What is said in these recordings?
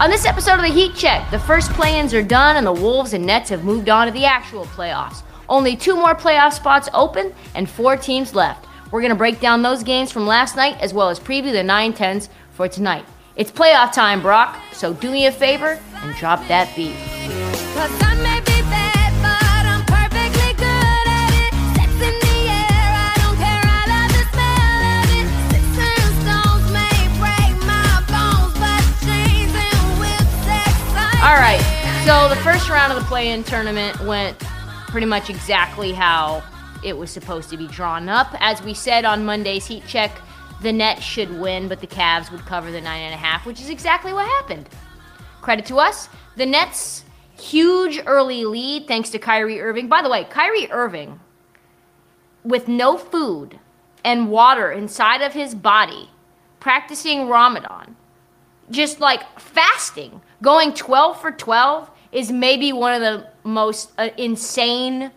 On. This episode of the Heat Check, the first play-ins are done and the Wolves and Nets have moved on to the actual playoffs. Only two more playoff spots open and four teams left. We're going to break down those games from last night as well as preview the 9-10s for tonight. It's playoff time, Brock, so do me a favor and drop that beat. All right, so the first round of the play-in tournament went pretty much exactly how it was supposed to be drawn up. As we said on Monday's Heat Check, the Nets should win, but the Cavs would cover the nine and a half, which is exactly what happened. Credit to us, the Nets' huge early lead thanks to Kyrie Irving. By the way, Kyrie Irving, with no food and water inside of his body, practicing Ramadan, just like fasting, going 12 for 12 is maybe one of the most uh, insane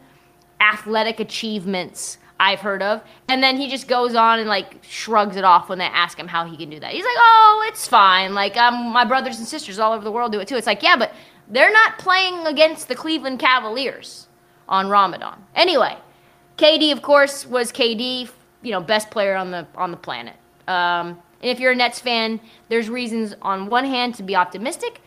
athletic achievements I've heard of. And then he just goes on and like shrugs it off when they ask him how he can do that. He's like, "Oh, it's fine. Like um, my brothers and sisters all over the world do it too." It's like, yeah, but they're not playing against the Cleveland Cavaliers on Ramadan. Anyway, KD, of course, was KD, you know, best player on the on the planet. Um, and if you're a Nets fan, there's reasons on one hand to be optimistic,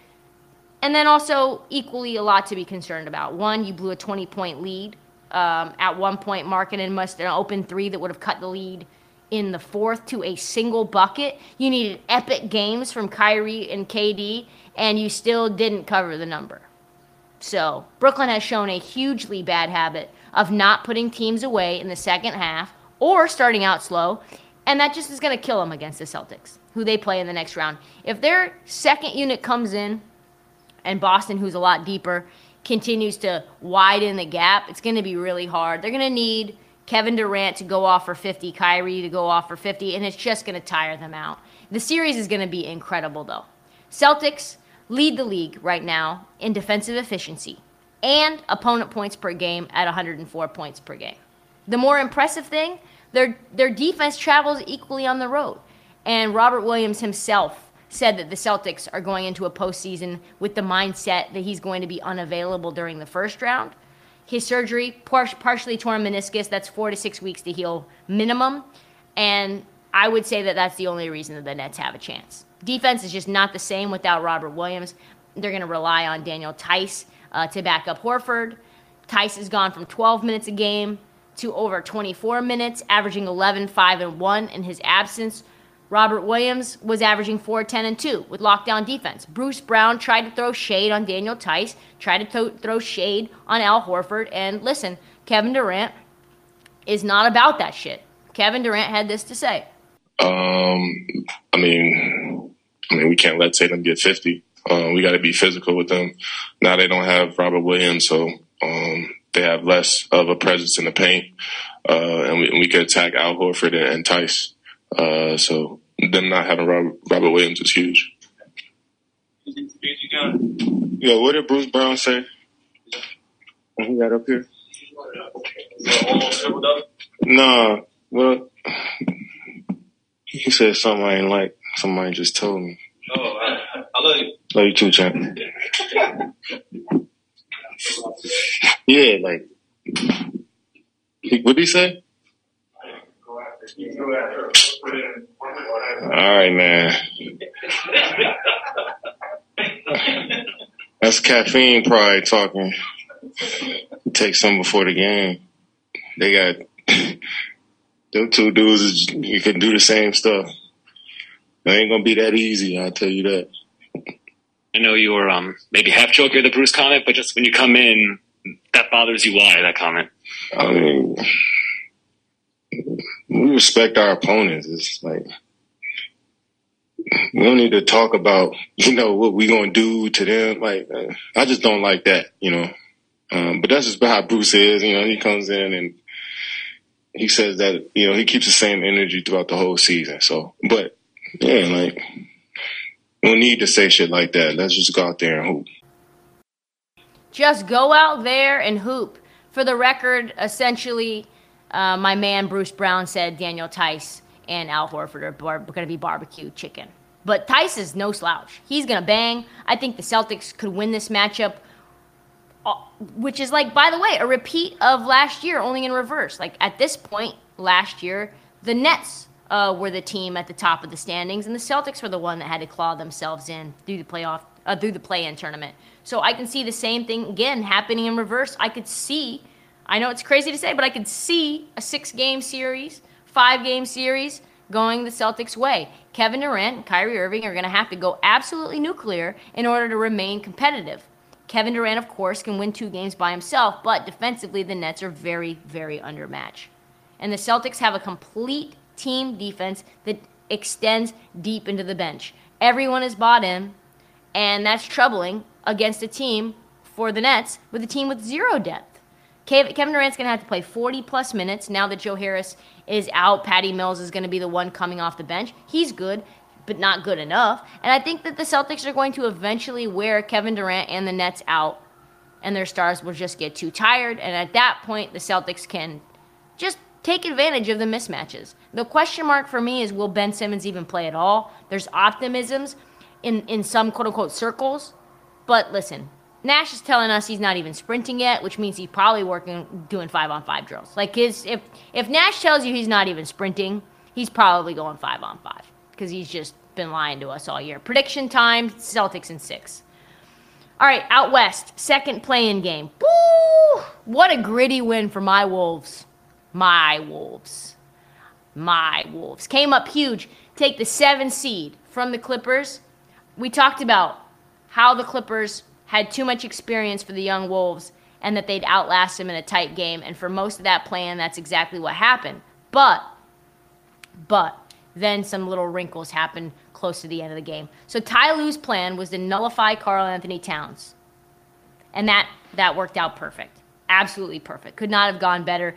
and then also equally a lot to be concerned about. One, you blew a 20 point lead. Um, at one point, Markkanen must an open three that would have cut the lead in the fourth to a single bucket. You needed epic games from Kyrie and KD, and you still didn't cover the number. So Brooklyn has shown a hugely bad habit of not putting teams away in the second half or starting out slow, and that just is going to kill them against the Celtics, who they play in the next round. If their second unit comes in and Boston, who's a lot deeper, continues to widen the gap, it's going to be really hard. They're going to need Kevin Durant to go off for 50, Kyrie to go off for 50, and it's just going to tire them out. The series is going to be incredible, though. Celtics lead the league right now in defensive efficiency and opponent points per game at 104 points per game. The more impressive thing, their their defense travels equally on the road. And Robert Williams himself said that the Celtics are going into a postseason with the mindset that he's going to be unavailable during the first round. His surgery, par- partially torn meniscus, that's four to six weeks to heal minimum. And I would say that that's the only reason that the Nets have a chance. Defense is just not the same without Robert Williams. They're going to rely on Daniel Theis uh, to back up Horford. Theis has gone from 12 minutes a game to over 24 minutes, averaging 11, 5, and 1 in his absence. Robert Williams was averaging 4, 10, and 2 with lockdown defense. Bruce Brown tried to throw shade on Daniel Theis, tried to throw shade on Al Horford, and listen, Kevin Durant is not about that shit. Kevin Durant had this to say. Um, I mean, I mean, we can't let Tatum get 50. Um, we got to be physical with them. Now they don't have Robert Williams, so um, they have less of a presence in the paint, uh, and we, we could attack Al Horford and, and Theis. Uh, so them not having Robert, Robert Williams is huge. Yo, what did Bruce Brown say when he got up here? Nah, well, he said something I ain't like. Somebody just told me. Oh, I, I love you. Love you too, champ. Yeah, like, what did he say? All right, man. That's caffeine probably talking. Take some before the game. They got them two dudes. You can do the same stuff. It ain't gonna be that easy. I'll tell you that. I know you were um, maybe half joking the Bruce comment, but just when you come in, that bothers you. Why that comment? I mean, we respect our opponents. It's like we don't need to talk about you know what we gonna do to them. Like I just don't like that, you know. Um, but that's just how Bruce is. You know, he comes in and he says that you know he keeps the same energy throughout the whole season. So, but yeah, like we don't need to say shit like that. Let's just go out there and hoop. Just go out there and hoop. For the record, essentially, uh, my man Bruce Brown said Daniel Theis and Al Horford are bar- going to be barbecue chicken. But Theis is no slouch. He's going to bang. I think the Celtics could win this matchup, uh, which is like, by the way, a repeat of last year, only in reverse. Like at this point last year, the Nets uh, were the team at the top of the standings, and the Celtics were the one that had to claw themselves in through the playoff, uh, through the play-in tournament. So I can see the same thing again happening in reverse. I could see, I know it's crazy to say, but I could see a six-game series, five-game series going the Celtics' way. Kevin Durant and Kyrie Irving are going to have to go absolutely nuclear in order to remain competitive. Kevin Durant, of course, can win two games by himself, but defensively, the Nets are very, very undermatched. And the Celtics have a complete team defense that extends deep into the bench. Everyone is bought in, and that's troubling against a team for the Nets with a team with zero depth. Kev- Kevin Durant's going to have to play 40 plus minutes now that Joe Harris is out. Patty Mills is going to be the one coming off the bench. He's good, but not good enough. And I think that the Celtics are going to eventually wear Kevin Durant and the Nets out, and their stars will just get too tired. And at that point, the Celtics can just take advantage of the mismatches. The question mark for me is will Ben Simmons even play at all? There's optimisms in, in some quote unquote circles. But listen, Nash is telling us he's not even sprinting yet, which means he's probably working doing five on five drills. Like his if if Nash tells you he's not even sprinting, he's probably going five on five because he's just been lying to us all year. Prediction time: Celtics in six. All right, out west, second play-in game. Woo! What a gritty win for my Wolves. My Wolves. My Wolves came up huge. Take the seven seed from the Clippers. We talked about how the Clippers had too much experience for the young Wolves and that they'd outlast them in a tight game. And for most of that plan, that's exactly what happened. But, but then some little wrinkles happened close to the end of the game. So Ty Lue's plan was to nullify Karl Anthony Towns. And that, that worked out perfect. Absolutely perfect. Could not have gone better.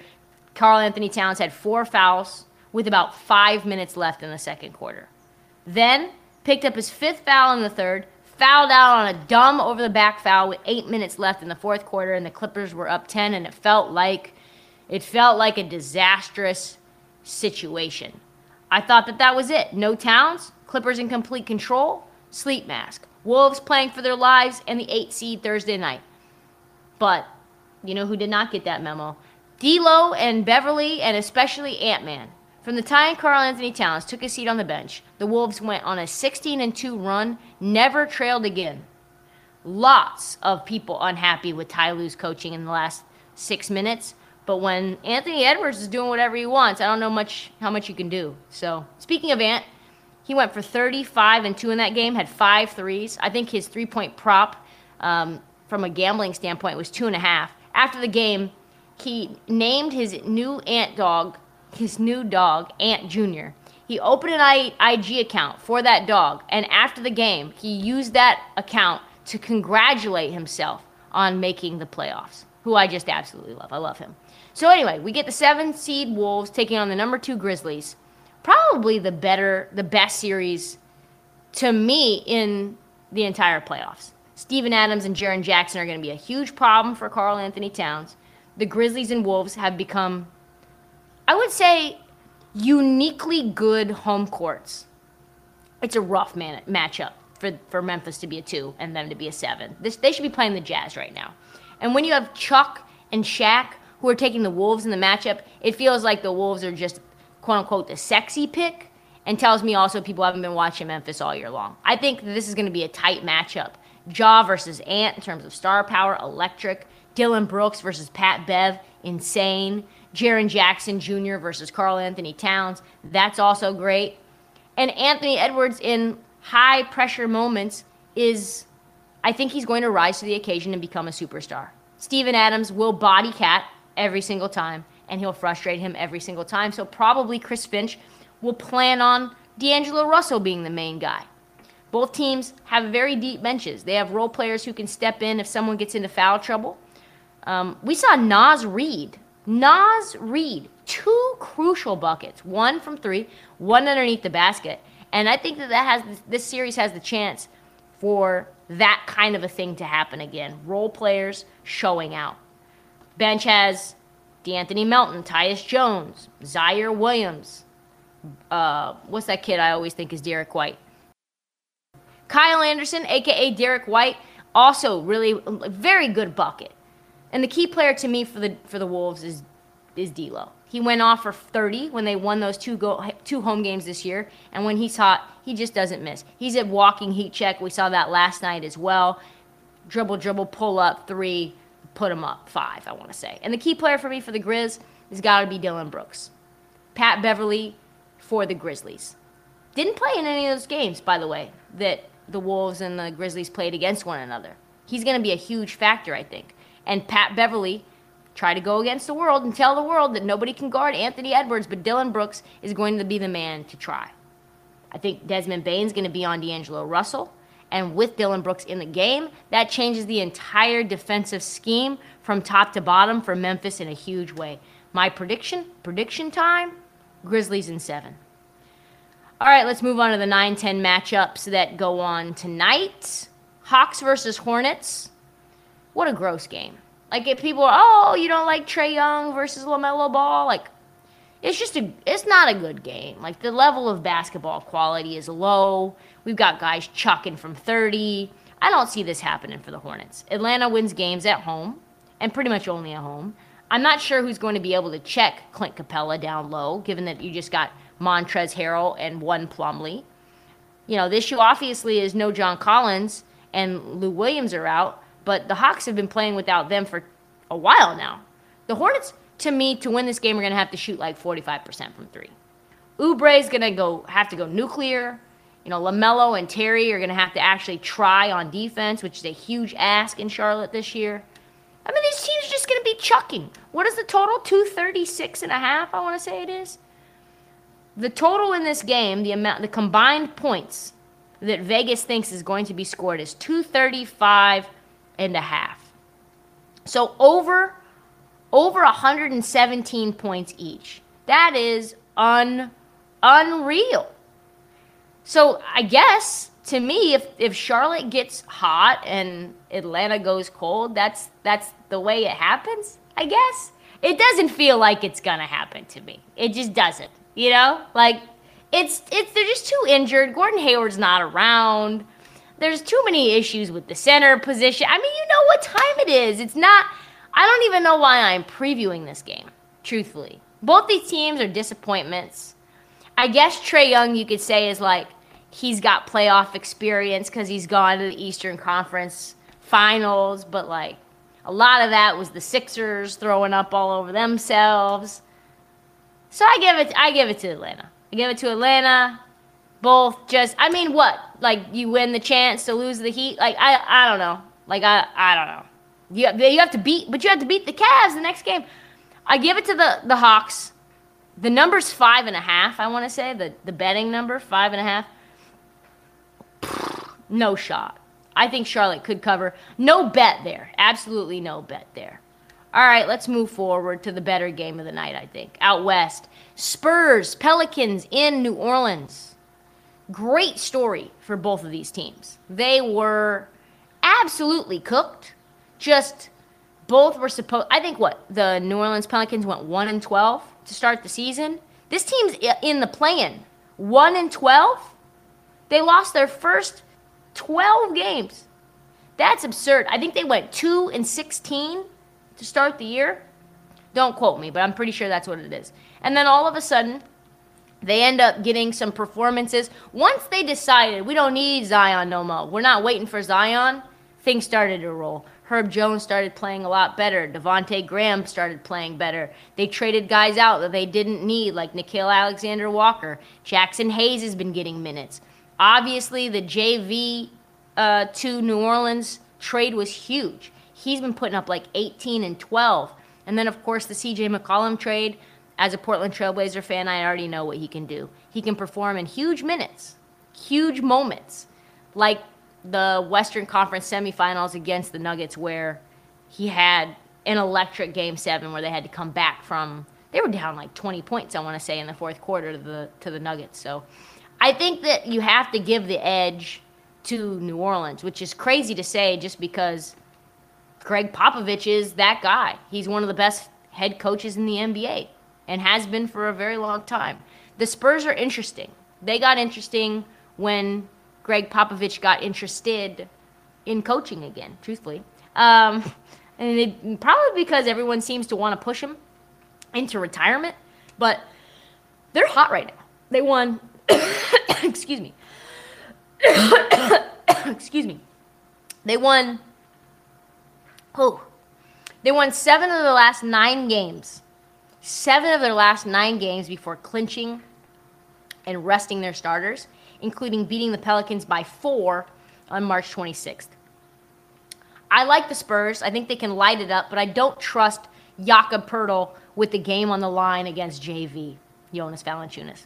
Karl Anthony Towns had four fouls with about five minutes left in the second quarter. Then picked up his fifth foul in the third, fouled out on a dumb over the back foul with eight minutes left in the fourth quarter, and the Clippers were up ten, and it felt like it felt like a disastrous situation. I thought that that was it. No Towns, Clippers in complete control, sleep mask. Wolves playing for their lives, and the eight seed Thursday night. But you know who did not get that memo? D'Lo and Beverley, and especially Ant Man. From the time Karl Anthony Towns took a seat on the bench, the Wolves went on a 16 and 2 run, never trailed again. Lots of people unhappy with Ty Lue's coaching in the last six minutes, but when Anthony Edwards is doing whatever he wants, I don't know much how much you can do. So, speaking of Ant, he went for 35 and 2 in that game, had five threes. I think his three point prop, um, from a gambling standpoint, was two and a half. After the game, he named his new Ant dog his new dog, Ant Jr. He opened an IG account for that dog, and after the game, he used that account to congratulate himself on making the playoffs, who I just absolutely love. I love him. So, anyway, we get the seven seed Wolves taking on the number two Grizzlies. Probably the better, the best series to me in the entire playoffs. Steven Adams and Jaren Jackson are going to be a huge problem for Karl Anthony Towns. The Grizzlies and Wolves have become I would say uniquely good home courts. it's a rough man- matchup for, for Memphis to be a two and them to be a seven. This, they should be playing the Jazz right now. And when you have Chuck and Shaq who are taking the Wolves in the matchup, it feels like the Wolves are just quote unquote the sexy pick and tells me also people haven't been watching Memphis all year long. I think this is going to be a tight matchup. Ja versus Ant in terms of star power, electric. Dillon Brooks versus Pat Bev, insane. Jaren Jackson Jr. versus Karl Anthony Towns, that's also great. And Anthony Edwards in high pressure moments is, I think he's going to rise to the occasion and become a superstar. Steven Adams will body KAT every single time, and he'll frustrate him every single time. So probably Chris Finch will plan on D'Angelo Russell being the main guy. Both teams have very deep benches. They have role players who can step in if someone gets into foul trouble. Um, we saw Naz Reid. Naz Reid, two crucial buckets, one from three, one underneath the basket, and I think that that has this series has the chance for that kind of a thing to happen again. Role players showing out. Bench has D'Anthony Melton, Tyus Jones, Ziaire Williams. Uh, what's that kid I always think is Derrick White? Kyle Anderson, aka Derrick White, also really very good bucket. And the key player to me for the for the Wolves is is D'Lo. He went off for 30 when they won those two go two home games this year, and when he's hot, he just doesn't miss. He's a walking heat check. We saw that last night as well. Dribble, dribble, pull up three, put him up five. I want to say. And the key player for me for the Grizz has got to be Dillon Brooks. Pat Beverley for the Grizzlies. Didn't play in any of those games, by the way, that the Wolves and the Grizzlies played against one another. He's going to be a huge factor, I think. And Pat Beverley try to go against the world and tell the world that nobody can guard Anthony Edwards, but Dillon Brooks is going to be the man to try. I think Desmond Bane's going to be on D'Angelo Russell. And with Dillon Brooks in the game, that changes the entire defensive scheme from top to bottom for Memphis in a huge way. My prediction, prediction time, Grizzlies in seven. All right, let's move on to the 9 10 matchups that go on tonight. Hawks versus Hornets. What a gross game. Like, if people are, oh, you don't like Trae Young versus LaMelo Ball, like, it's just a, it's not a good game. Like, the level of basketball quality is low. We've got guys chucking from 30. I don't see this happening for the Hornets. Atlanta wins games at home, and pretty much only at home. I'm not sure who's going to be able to check Clint Capela down low, given that you just got Montrezl Harrell and one Plumlee. You know, the issue obviously is no John Collins and Lou Williams are out, but the Hawks have been playing without them for a while now. The Hornets, to me, to win this game, are going to have to shoot like 45% from three. Oubre is going to go have to go nuclear. You know, LaMelo and Terry are going to have to actually try on defense, which is a huge ask in Charlotte this year. I mean, these teams are just going to be chucking. What is the total? 236 and a half, I want to say it is. The total in this game, the amount, the combined points that Vegas thinks is going to be scored is 235 and a half. So over over 117 points each. That is un unreal. So I guess to me, if if Charlotte gets hot and Atlanta goes cold, that's that's the way it happens. I guess it doesn't feel like it's gonna happen to me. It just doesn't. You know, like it's it's they're just too injured. Gordon Hayward's not around. There's too many issues with the center position. I mean, you know what time it is. It's not. I don't even know why I'm previewing this game. Truthfully, both these teams are disappointments. I guess Trae Young, you could say, is like he's got playoff experience because he's gone to the Eastern Conference Finals, but like a lot of that was the Sixers throwing up all over themselves. So I give it I give it to Atlanta. I give it to Atlanta. Both just I mean what? Like you win the chance to lose the Heat? Like I I don't know. Like I I don't know. You you have to beat but you have to beat the Cavs the next game. I give it to the the Hawks. The number's five and a half, I want to say. The the betting number, five and a half. No shot. I think Charlotte could cover. No bet there. Absolutely no bet there. All right, let's move forward to the better game of the night, I think. Out west, Spurs, Pelicans in New Orleans. Great story for both of these teams. They were absolutely cooked. Just both were supposed I think what? The New Orleans Pelicans went 1 and 12 to start the season. This team's in the play-in. 1 and 12? They lost their first 12 games. That's absurd. I think they went 2 and 16 to start the year. Don't quote me, but I'm pretty sure that's what it is. And then all of a sudden, they end up getting some performances. Once they decided we don't need Zion no more, we're not waiting for Zion, things started to roll. Herb Jones started playing a lot better. Devonte Graham started playing better. They traded guys out that they didn't need, like Nickeil Alexander Walker. Jaxson Hayes has been getting minutes. Obviously, the JV uh, to New Orleans trade was huge. He's been putting up like 18 and 12. And then, of course, the CJ McCollum trade. As a Portland Trailblazer fan, I already know what he can do. He can perform in huge minutes, huge moments, like the Western Conference semifinals against the Nuggets, where he had an electric game seven where they had to come back from they were down like 20 points i want to say in the fourth quarter to the to the nuggets. So i think that you have to give the edge to new orleans which is crazy to say just because gregg popovich is that guy. He's one of the best head coaches in the nba and has been for a very long time the spurs are interesting they got interesting when gregg popovich got interested in coaching again truthfully um, and it, probably because everyone seems to want to push him into retirement. But they're hot right now. They won. excuse me. excuse me. They won. Oh, they won seven of the last nine games. Seven of their last nine games before clinching and resting their starters, including beating the Pelicans by four on March 26th. I like the Spurs. I think they can light it up, but I don't trust Jakob Poeltl with the game on the line against JV, Jonas Valanciunas.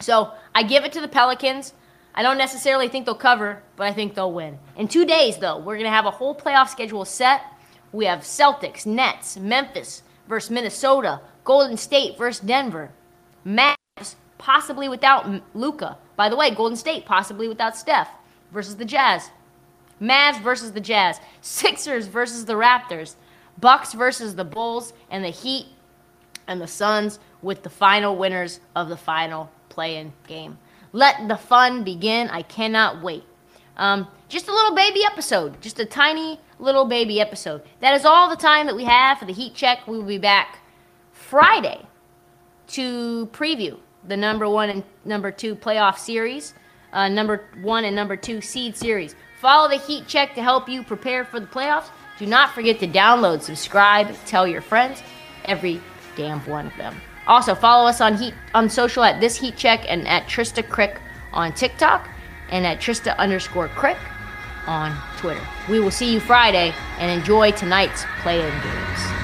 So I give it to the Pelicans. I don't necessarily think they'll cover, but I think they'll win. In two days, though, we're going to have a whole playoff schedule set. We have Celtics, Nets, Memphis versus Minnesota, Golden State versus Denver, Mavs possibly without Luka. By the way, Golden State possibly without Steph versus the Jazz. Mavs versus the Jazz, Sixers versus the Raptors, Bucks versus the Bulls, and the Heat and the Suns with the final winners of the final play-in game. Let the fun begin. I cannot wait. Um, just a little baby episode, just a tiny little baby episode. That is all the time that we have for the Heat Check. We will be back Friday to preview the number one and number two playoff series, uh, number one and number two seed series. Follow the Heat Check to help you prepare for the playoffs. Do not forget to download, subscribe, tell your friends, every damn one of them. Also, follow us on Heat on social at this Heat Check and at Trista Crick on TikTok and at Trista underscore Crick on Twitter. We will see you Friday and enjoy tonight's play-in games.